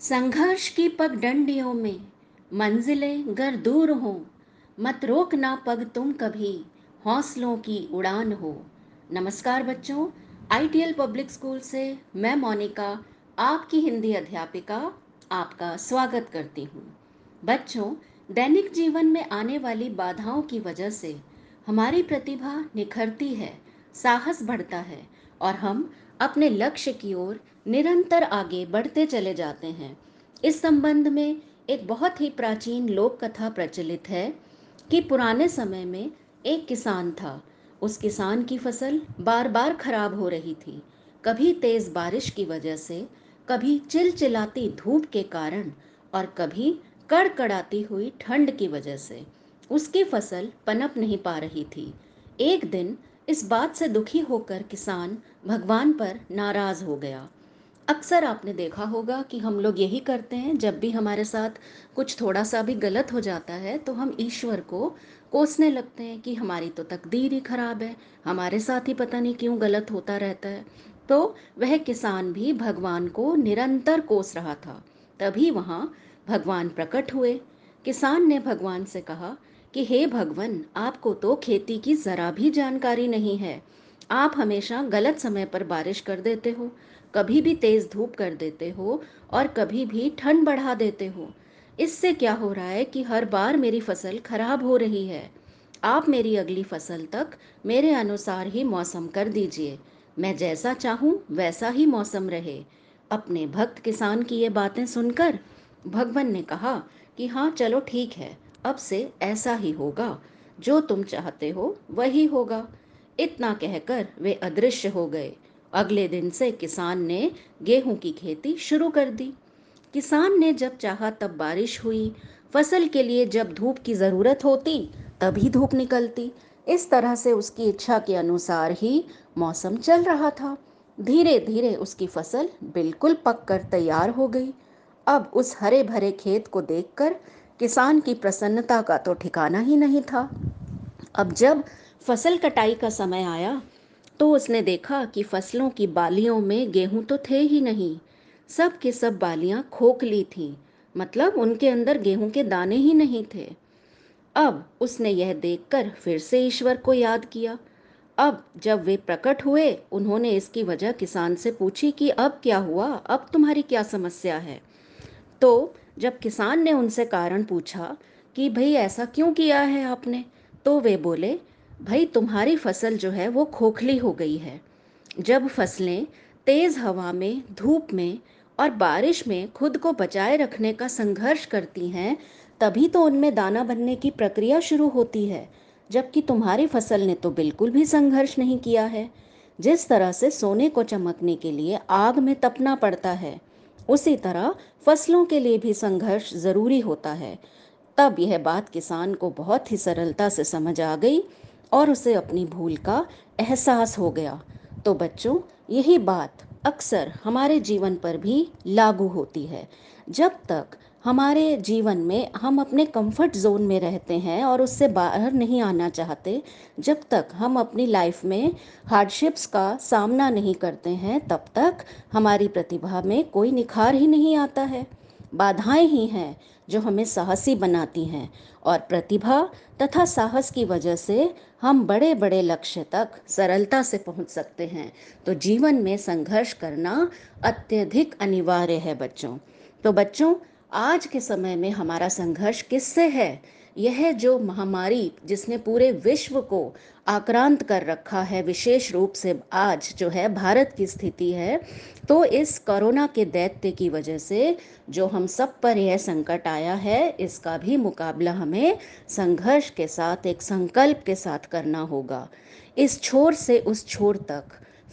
संघर्ष की पगडंडियों में, मंजिलें गर दूर हों, मत रोकना पग तुम कभी, हौसलों की उड़ान हो। नमस्कार बच्चों, आईटीएल पब्लिक स्कूल से मैं मोनिका, आपकी हिंदी अध्यापिका, आपका स्वागत करती हूँ। बच्चों, दैनिक जीवन में आने वाली बाधाओं की वजह से हमारी प्रतिभा निखरती है, साहस बढ़ता है और हम अपने लक्ष्य की ओर निरंतर आगे बढ़ते चले जाते हैं। इस संबंध में एक बहुत ही प्राचीन लोक कथा प्रचलित है कि पुराने समय में एक किसान था। उस किसान की फ़सल बार बार खराब हो रही थी। कभी तेज बारिश की वजह से, कभी चिलचिलाती धूप के कारण और कभी कड़कड़ाती हुई ठंड की वजह से। उसकी फ़सल पनप नहीं पा रही थी। एक दिन इस बात से दुखी होकर किसान भगवान पर नाराज़ हो गया। अक्सर आपने देखा होगा कि हम लोग यही करते हैं, जब भी हमारे साथ कुछ थोड़ा सा भी गलत हो जाता है तो हम ईश्वर को कोसने लगते हैं कि हमारी तो तकदीर ही खराब है, हमारे साथ ही पता नहीं क्यों गलत होता रहता है। तो वह किसान भी भगवान को निरंतर कोस रहा था। तभी वहाँ भगवान प्रकट हुए। किसान ने भगवान से कहा कि हे भगवान, आपको तो खेती की ज़रा भी जानकारी नहीं है। आप हमेशा गलत समय पर बारिश कर देते हो, कभी भी तेज़ धूप कर देते हो और कभी भी ठंड बढ़ा देते हो। इससे क्या हो रहा है कि हर बार मेरी फ़सल खराब हो रही है। आप मेरी अगली फ़सल तक मेरे अनुसार ही मौसम कर दीजिए। मैं जैसा चाहूँ, वैसा ही मौसम रहे। अपने भक्त किसान की ये बातें सुनकर भगवान ने कहा कि हाँ चलो ठीक है। अब से ऐसा ही होगा। जो तुम चाहते हो, वही होगा। इतना कहकर वे अदृश्य हो गए। अगले दिन से किसान ने गेहूँ की खेती शुरू कर दी। किसान ने जब चाहा तब बारिश हुई। फ़सल के लिए जब धूप की ज़रूरत होती, तभी धूप निकलती। इस तरह से उसकी इच्छा के अनुसार ही मौसम चल रहा था। धीरे धीरे उसकी फ़सल बिल्कुल पक कर तैयार हो गई। अब उस हरे भरे खेत को देखकर किसान की प्रसन्नता का तो ठिकाना ही नहीं था। अब जब फ़सल कटाई का समय आया तो उसने देखा कि फ़सलों की बालियों में गेहूँ तो थे ही नहीं। सब के सब बालियाँ खोखली थीं मतलब उनके अंदर गेहूँ के दाने ही नहीं थे। अब उसने यह देखकर फिर से ईश्वर को याद किया। अब जब वे प्रकट हुए, उन्होंने इसकी वजह किसान से पूछी कि अब क्या हुआ? अब तुम्हारी क्या समस्या है? तो जब किसान ने उनसे कारण पूछा कि भाई ऐसा क्यों किया है आपने तो वे बोले, भाई तुम्हारी फ़सल जो है वो खोखली हो गई है। जब फ़सलें तेज़ हवा में, धूप में और बारिश में खुद को बचाए रखने का संघर्ष करती हैं, तभी तो उनमें दाना बनने की प्रक्रिया शुरू होती है, जबकि तुम्हारी फ़सल ने तो बिल्कुल भी संघर्ष नहीं किया है। जिस तरह से सोने को चमकने के लिए आग में तपना पड़ता है उसी तरह फ़सलों के लिए भी संघर्ष ज़रूरी होता है। तब यह बात किसान को बहुत ही सरलता से समझ आ गई और उसे अपनी भूल का एहसास हो गया। तो बच्चों, यही बात अक्सर हमारे जीवन पर भी लागू होती है। जब तक हमारे जीवन में हम अपने कंफर्ट जोन में रहते हैं और उससे बाहर नहीं आना चाहते। जब तक हम अपनी लाइफ में हार्डशिप्स का सामना नहीं करते हैं, तब तक हमारी प्रतिभा में कोई निखार ही नहीं आता है। बाधाएँ ही हैं जो हमें साहसी बनाती हैं और प्रतिभा तथा साहस की वजह से हम बड़े बड़े लक्ष्य तक सरलता से पहुँच सकते हैं। तो जीवन में संघर्ष करना अत्यधिक अनिवार्य है बच्चों। तो बच्चों आज के समय में हमारा संघर्ष किससे है? यह जो महामारी जिसने पूरे विश्व को आक्रांत कर रखा है, विशेष रूप से आज जो है भारत की स्थिति है तो इस कोरोना के दैत्य की वजह से जो हम सब पर यह संकट आया है, इसका भी मुकाबला हमें संघर्ष के साथ, एक संकल्प के साथ करना होगा। इस छोर से उस छोर तक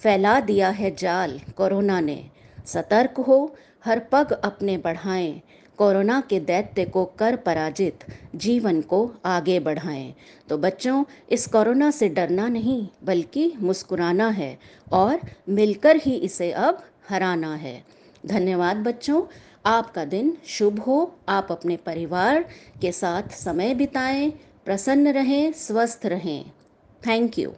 फैला दिया है जाल कोरोना ने। सतर्क हो, हर पग अपने बढ़ाएँ कोरोना के दैत्य को कर पराजित, जीवन को आगे बढ़ाएँ। तो बच्चों, इस कोरोना से डरना नहीं, बल्कि मुस्कुराना है और मिलकर ही इसे अब हराना है। धन्यवाद बच्चों, आपका दिन शुभ हो, आप अपने परिवार के साथ समय बिताएँ, प्रसन्न रहें, स्वस्थ रहें। Thank you.